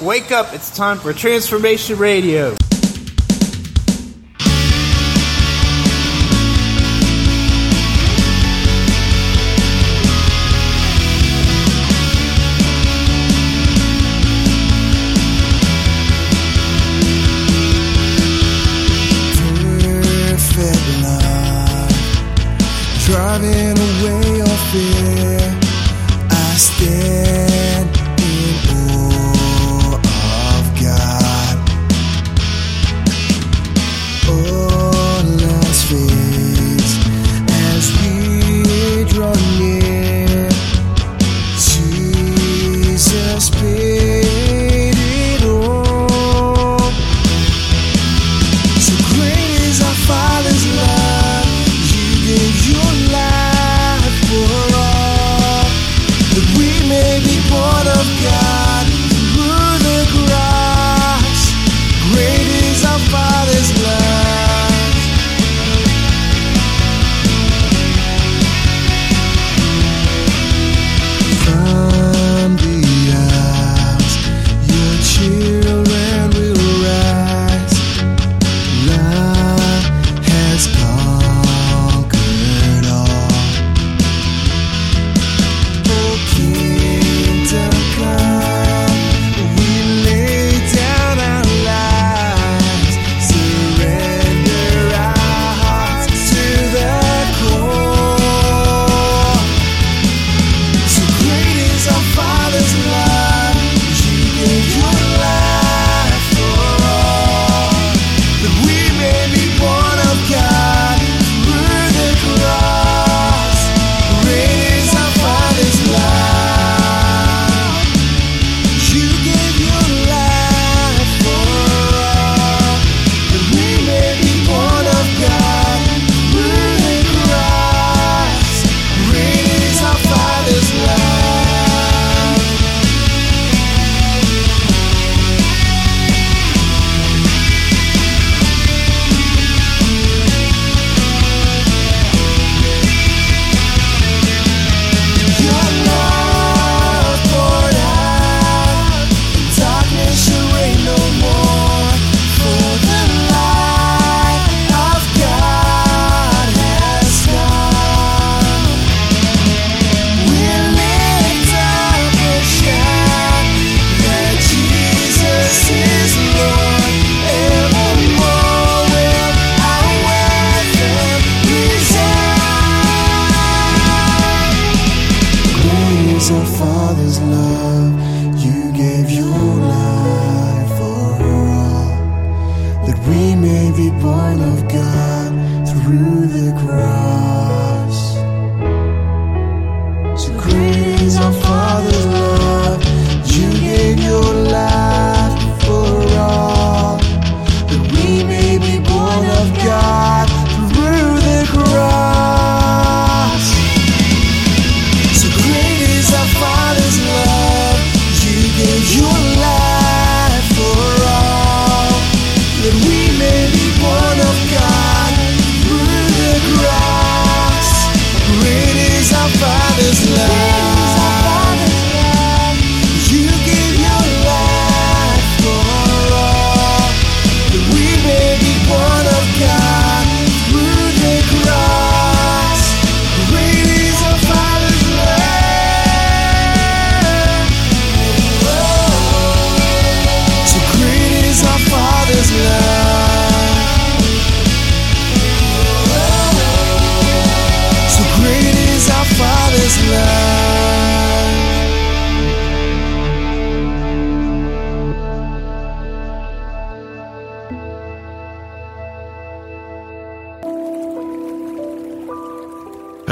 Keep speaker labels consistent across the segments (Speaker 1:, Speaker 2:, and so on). Speaker 1: Wake up, it's time for Transformation Radio.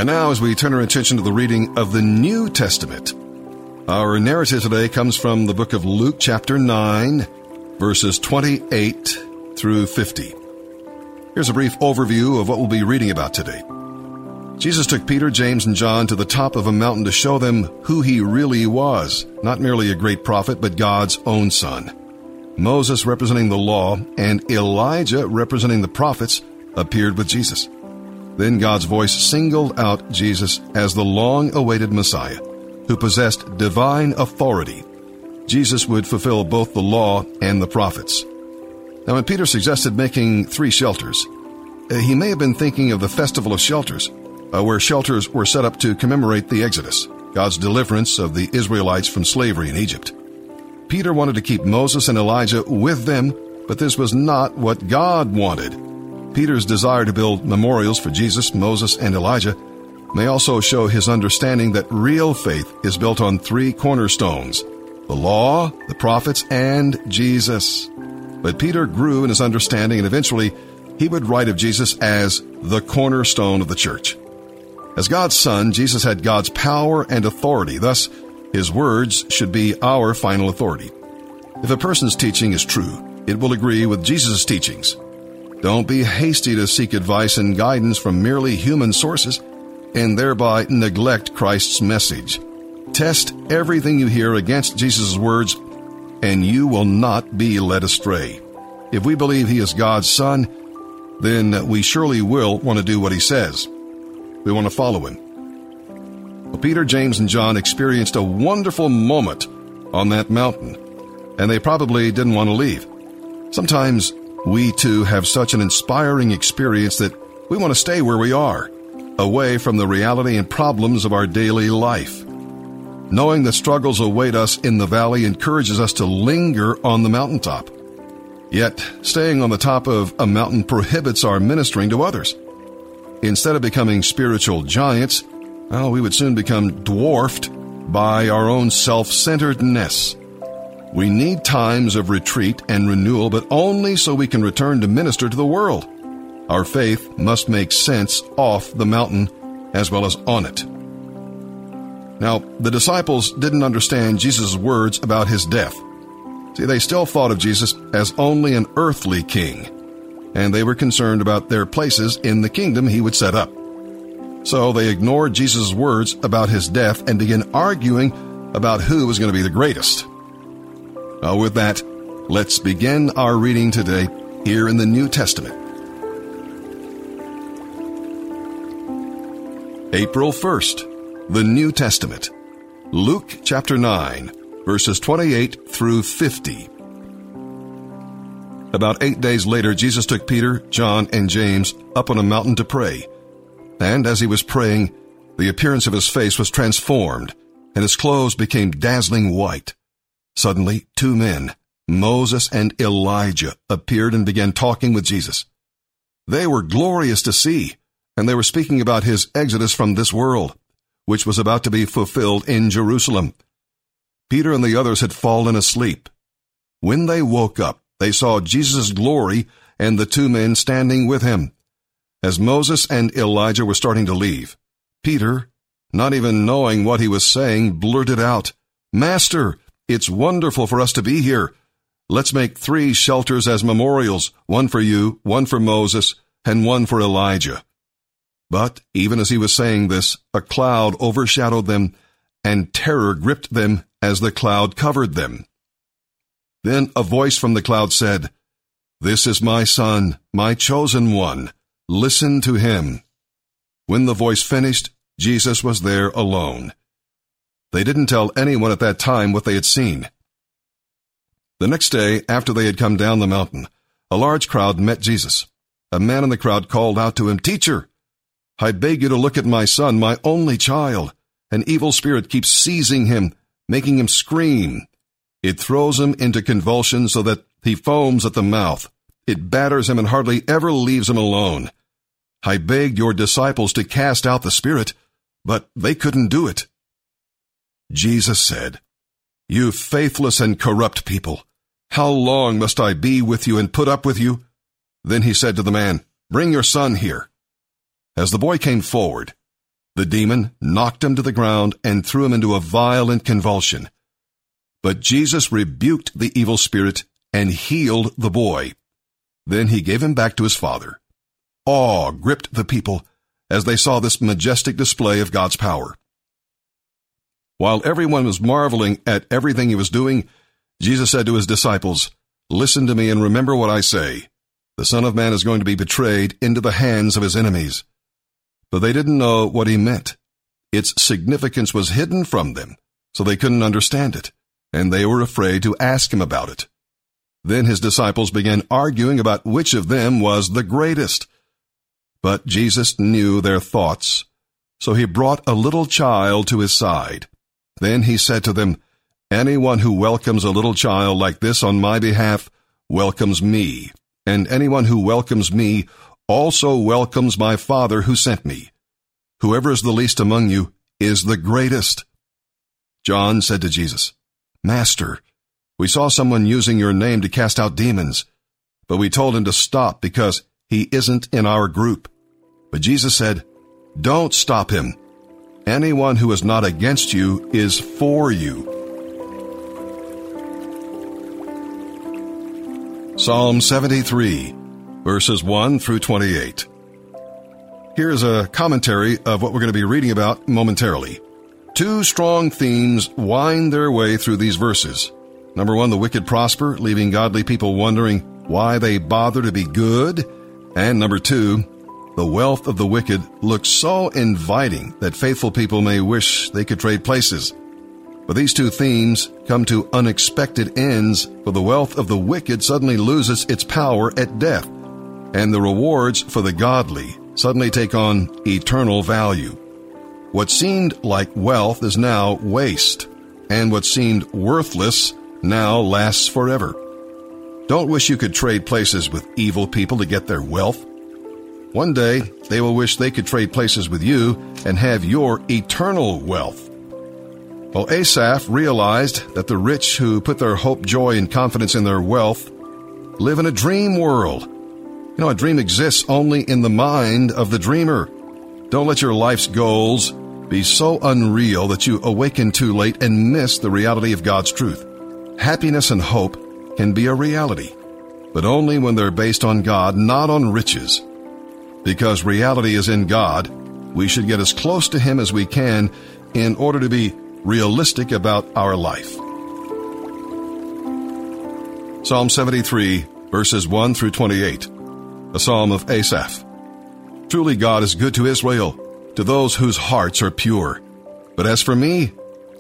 Speaker 2: And now, as we turn our attention to the reading of the New Testament, our narrative today comes from the book of Luke, chapter 9, verses 28 through 50. Here's a brief overview of what we'll be reading about today. Jesus took Peter, James, and John to the top of a mountain to show them who he really was, not merely a great prophet, but God's own son. Moses, representing the law, and Elijah, representing the prophets, appeared with Jesus. Then God's voice singled out Jesus as the long awaited Messiah, who possessed divine authority. Jesus would fulfill both the law and the prophets. Now, when Peter suggested making three shelters, eh, he may have been thinking of the Festival of Shelters, uh, where shelters were set up to commemorate the Exodus, God's deliverance of the Israelites from slavery in Egypt. Peter wanted to keep Moses and Elijah with them, but this was not what God wanted. Peter's desire to build memorials for Jesus, Moses, and Elijah may also show his understanding that real faith is built on three cornerstones the law, the prophets, and Jesus. But Peter grew in his understanding, and eventually he would write of Jesus as the cornerstone of the church. As God's Son, Jesus had God's power and authority. Thus, his words should be our final authority. If a person's teaching is true, it will agree with Jesus' teachings. Don't be hasty to seek advice and guidance from merely human sources and thereby neglect Christ's message. Test everything you hear against Jesus' words, and you will not be led astray. If we believe he is God's Son, then we surely will want to do what he says. We want to follow him. Well, Peter, James, and John experienced a wonderful moment on that mountain, and they probably didn't want to leave. Sometimes we too have such an inspiring experience that we want to stay where we are, away from the reality and problems of our daily life. Knowing the struggles await us in the valley encourages us to linger on the mountaintop. Yet, staying on the top of a mountain prohibits our ministering to others. Instead of becoming spiritual giants, well, we would soon become dwarfed by our own self centeredness. We need times of retreat and renewal, but only so we can return to minister to the world. Our faith must make sense off the mountain as well as on it. Now, the disciples didn't understand Jesus' words about his death. See, they still thought of Jesus as only an earthly king, and they were concerned about their places in the kingdom he would set up. So they ignored Jesus' words about his death and began arguing about who was going to be the greatest. Well, with that, let's begin our reading today here in the New Testament. April 1st, the New Testament, Luke chapter 9, verses 28 through 50. About eight days later, Jesus took Peter, John, and James up on a mountain to pray. And as he was praying, the appearance of his face was transformed, and his clothes became dazzling white. Suddenly, two men, Moses and Elijah, appeared and began talking with Jesus. They were glorious to see, and they were speaking about his exodus from this world, which was about to be fulfilled in Jerusalem. Peter and the others had fallen asleep. When they woke up, they saw Jesus' glory and the two men standing with him. As Moses and Elijah were starting to leave, Peter, not even knowing what he was saying, blurted out, Master, it's wonderful for us to be here. Let's make three shelters as memorials, one for you, one for Moses, and one for Elijah. But even as he was saying this, a cloud overshadowed them, and terror gripped them as the cloud covered them. Then a voice from the cloud said, This is my son, my chosen one. Listen to him. When the voice finished, Jesus was there alone. They didn't tell anyone at that time what they had seen. The next day, after they had come down the mountain, a large crowd met Jesus. A man in the crowd called out to him, Teacher, I beg you to look at my son, my only child. An evil spirit keeps seizing him, making him scream. It throws him into convulsions so that he foams at the mouth. It batters him and hardly ever leaves him alone. I begged your disciples to cast out the spirit, but they couldn't do it. Jesus said, You faithless and corrupt people, how long must I be with you and put up with you? Then he said to the man, Bring your son here. As the boy came forward, the demon knocked him to the ground and threw him into a violent convulsion. But Jesus rebuked the evil spirit and healed the boy. Then he gave him back to his father. Awe gripped the people as they saw this majestic display of God's power. While everyone was marveling at everything he was doing, Jesus said to his disciples, Listen to me and remember what I say. The Son of Man is going to be betrayed into the hands of his enemies. But they didn't know what he meant. Its significance was hidden from them, so they couldn't understand it, and they were afraid to ask him about it. Then his disciples began arguing about which of them was the greatest. But Jesus knew their thoughts, so he brought a little child to his side then he said to them, Anyone who welcomes a little child like this on my behalf welcomes me, and anyone who welcomes me also welcomes my Father who sent me. Whoever is the least among you is the greatest. John said to Jesus, Master, we saw someone using your name to cast out demons, but we told him to stop because he isn't in our group. But Jesus said, Don't stop him. Anyone who is not against you is for you. Psalm 73, verses 1 through 28. Here is a commentary of what we're going to be reading about momentarily. Two strong themes wind their way through these verses. Number one, the wicked prosper, leaving godly people wondering why they bother to be good. And number two, the wealth of the wicked looks so inviting that faithful people may wish they could trade places. But these two themes come to unexpected ends, for the wealth of the wicked suddenly loses its power at death, and the rewards for the godly suddenly take on eternal value. What seemed like wealth is now waste, and what seemed worthless now lasts forever. Don't wish you could trade places with evil people to get their wealth. One day, they will wish they could trade places with you and have your eternal wealth. Well, Asaph realized that the rich who put their hope, joy, and confidence in their wealth live in a dream world. You know, a dream exists only in the mind of the dreamer. Don't let your life's goals be so unreal that you awaken too late and miss the reality of God's truth. Happiness and hope can be a reality, but only when they're based on God, not on riches. Because reality is in God, we should get as close to Him as we can in order to be realistic about our life. Psalm 73, verses 1 through 28, a psalm of Asaph. Truly God is good to Israel, to those whose hearts are pure. But as for me,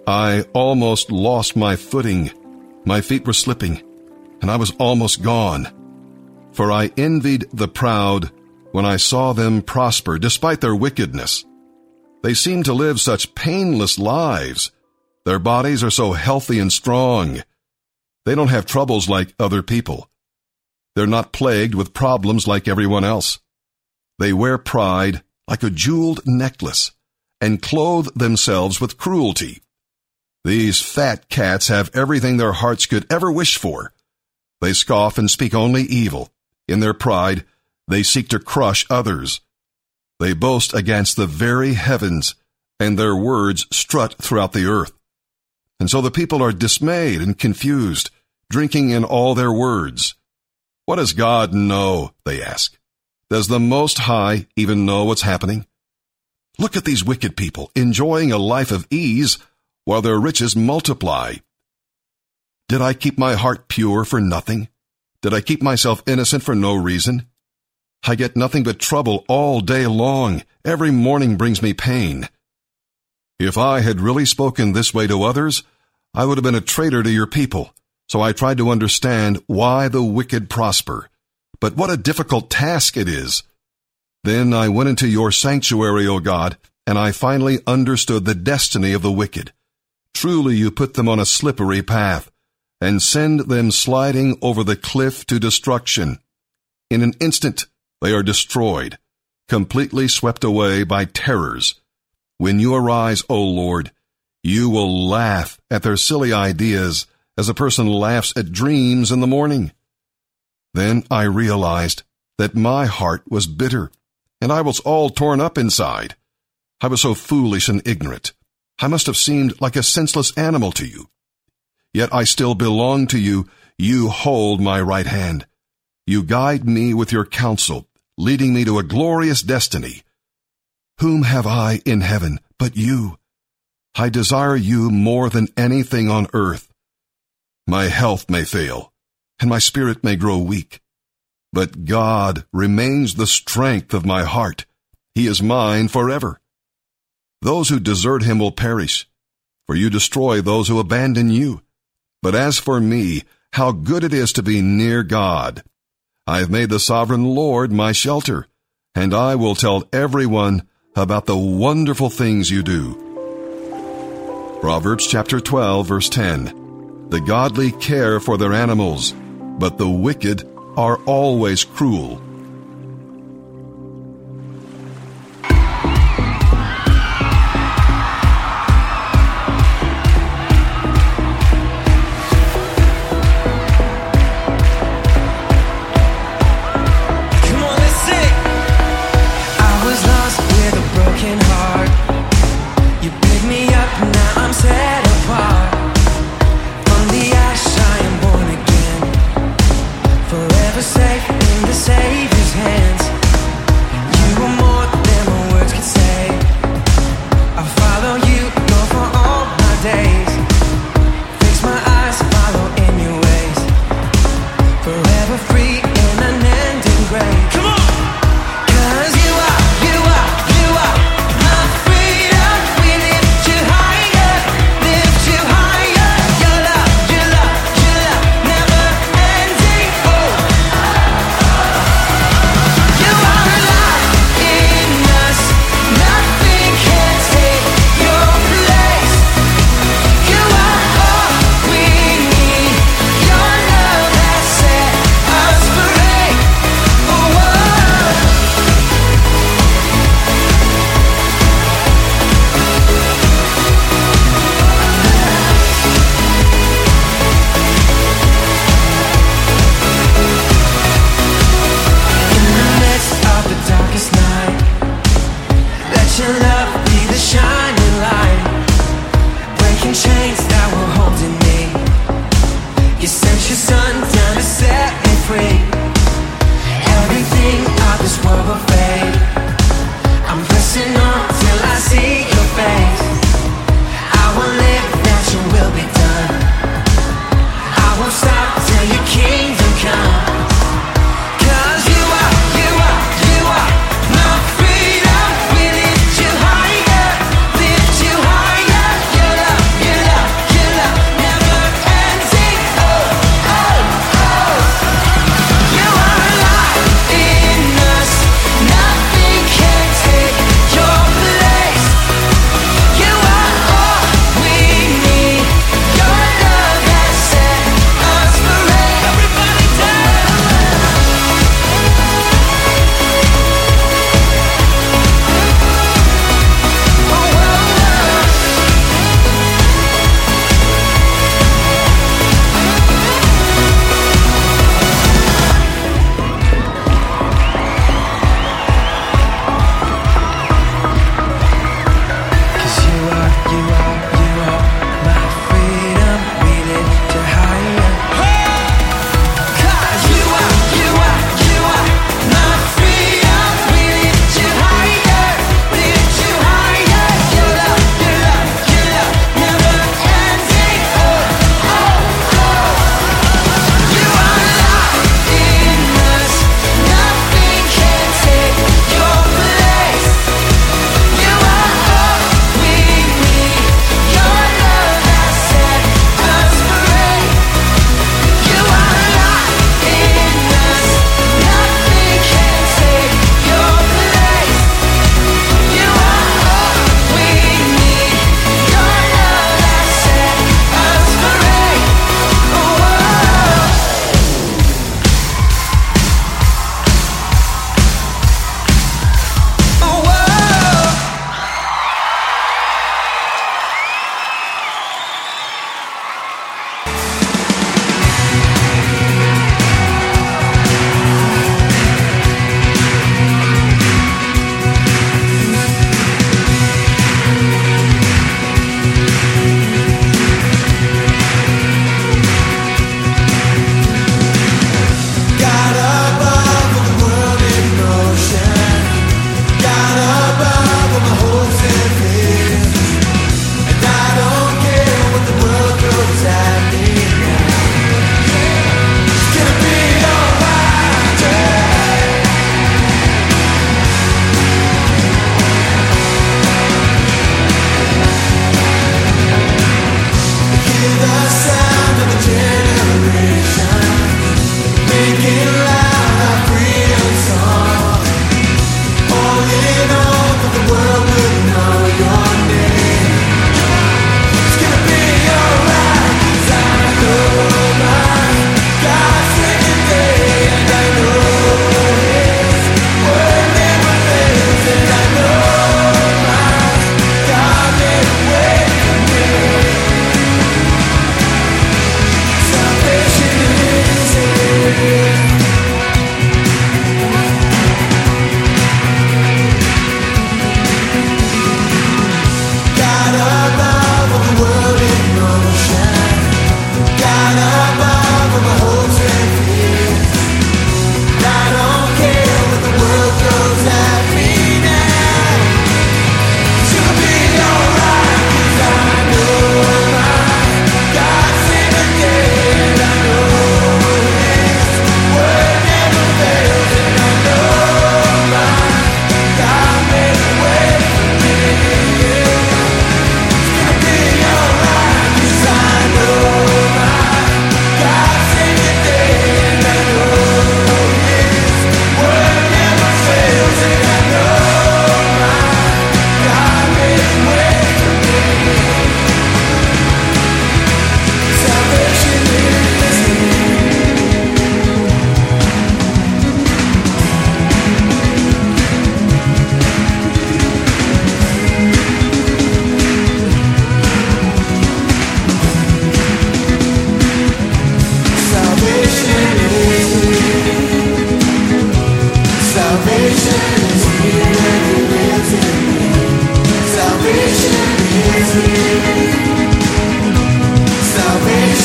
Speaker 2: I almost lost my footing. My feet were slipping, and I was almost gone. For I envied the proud when I saw them prosper despite their wickedness. They seem to live such painless lives. Their bodies are so healthy and strong. They don't have troubles like other people. They're not plagued with problems like everyone else. They wear pride like a jeweled necklace and clothe themselves with cruelty. These fat cats have everything their hearts could ever wish for. They scoff and speak only evil. In their pride, they seek to crush others. They boast against the very heavens, and their words strut throughout the earth. And so the people are dismayed and confused, drinking in all their words. What does God know? They ask. Does the Most High even know what's happening? Look at these wicked people enjoying a life of ease while their riches multiply. Did I keep my heart pure for nothing? Did I keep myself innocent for no reason? I get nothing but trouble all day long. Every morning brings me pain. If I had really spoken this way to others, I would have been a traitor to your people. So I tried to understand why the wicked prosper. But what a difficult task it is. Then I went into your sanctuary, O God, and I finally understood the destiny of the wicked. Truly you put them on a slippery path, and send them sliding over the cliff to destruction. In an instant, they are destroyed, completely swept away by terrors. When you arise, O Lord, you will laugh at their silly ideas as a person laughs at dreams in the morning. Then I realized that my heart was bitter, and I was all torn up inside. I was so foolish and ignorant. I must have seemed like a senseless animal to you. Yet I still belong to you. You hold my right hand. You guide me with your counsel leading me to a glorious destiny. Whom have I in heaven but you? I desire you more than anything on earth. My health may fail, and my spirit may grow weak, but God remains the strength of my heart. He is mine forever. Those who desert him will perish, for you destroy those who abandon you. But as for me, how good it is to be near God. I have made the sovereign Lord my shelter, and I will tell everyone about the wonderful things you do. Proverbs chapter 12 verse 10. The godly care for their animals, but the wicked are always cruel.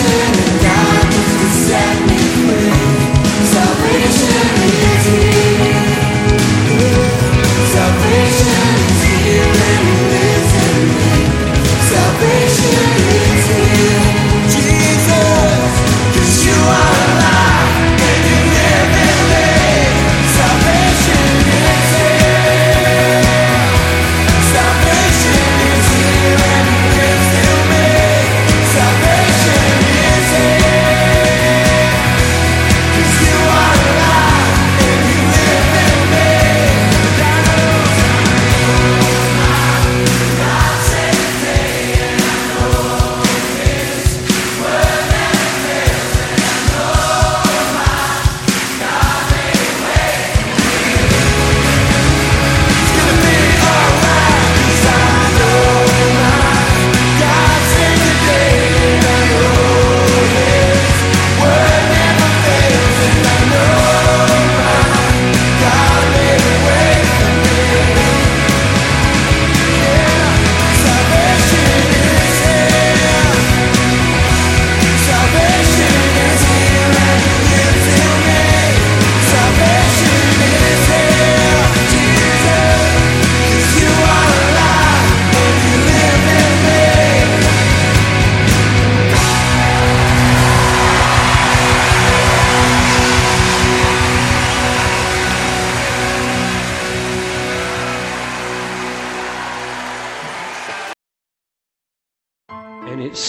Speaker 3: Listen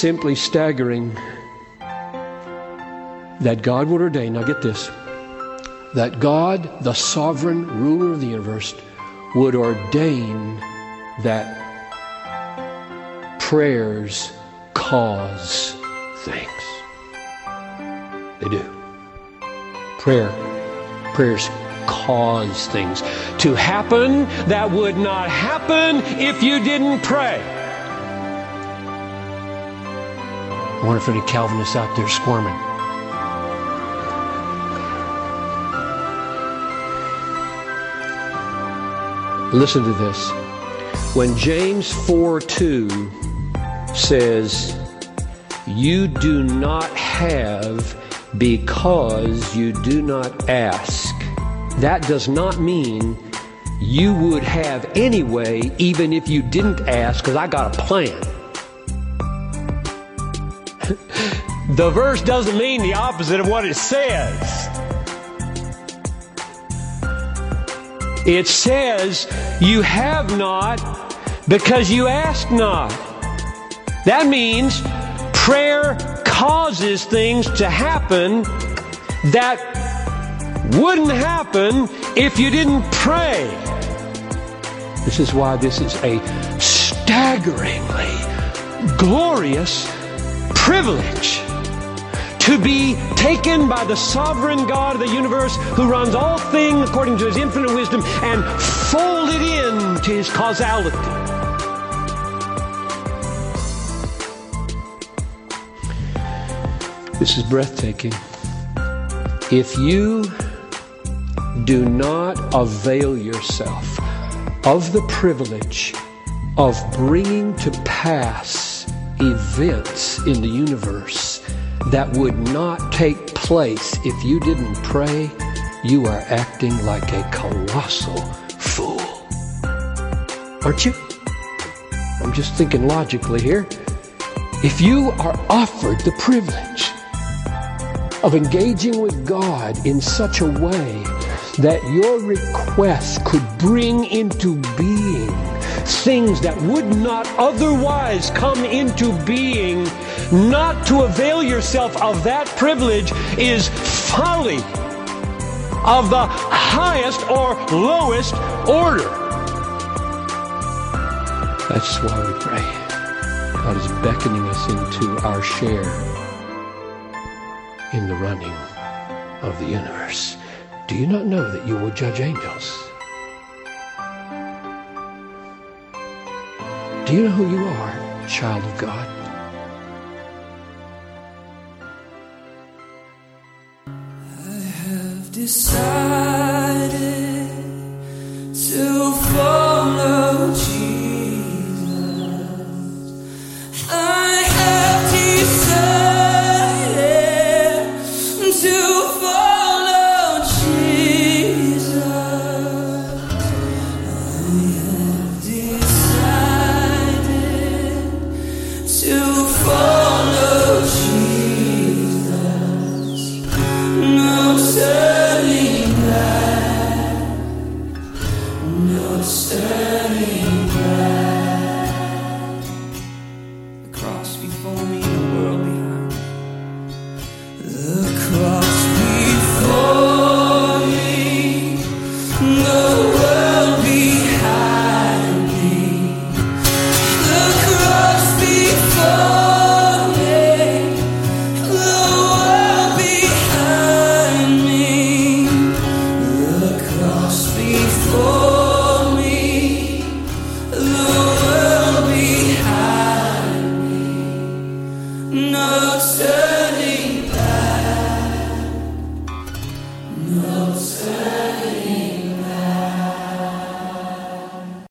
Speaker 3: simply staggering that God would ordain, now get this, that God, the sovereign ruler of the universe, would ordain that prayers cause things. They do. Prayer. Prayers cause things to happen that would not happen if you didn't pray. I wonder if any Calvinists out there squirming. Listen to this. When James 4 2 says, You do not have because you do not ask, that does not mean you would have anyway, even if you didn't ask, because I got a plan. The verse doesn't mean the opposite of what it says. It says, You have not because you ask not. That means prayer causes things to happen that wouldn't happen if you didn't pray. This is why this is a staggeringly glorious privilege to be taken by the sovereign God of the universe who runs all things according to his infinite wisdom and folded in to his causality. This is breathtaking. If you do not avail yourself of the privilege of bringing to pass events in the universe that would not take place if you didn't pray, you are acting like a colossal fool. Aren't you? I'm just thinking logically here. If you are offered the privilege of engaging with God in such a way that your request could bring into being things that would not otherwise come into being not to avail yourself of that privilege is folly of the highest or lowest order. That's why we pray. God is beckoning us into our share in the running of the universe. Do you not know that you will judge angels? Do you know who you are, child of God? decided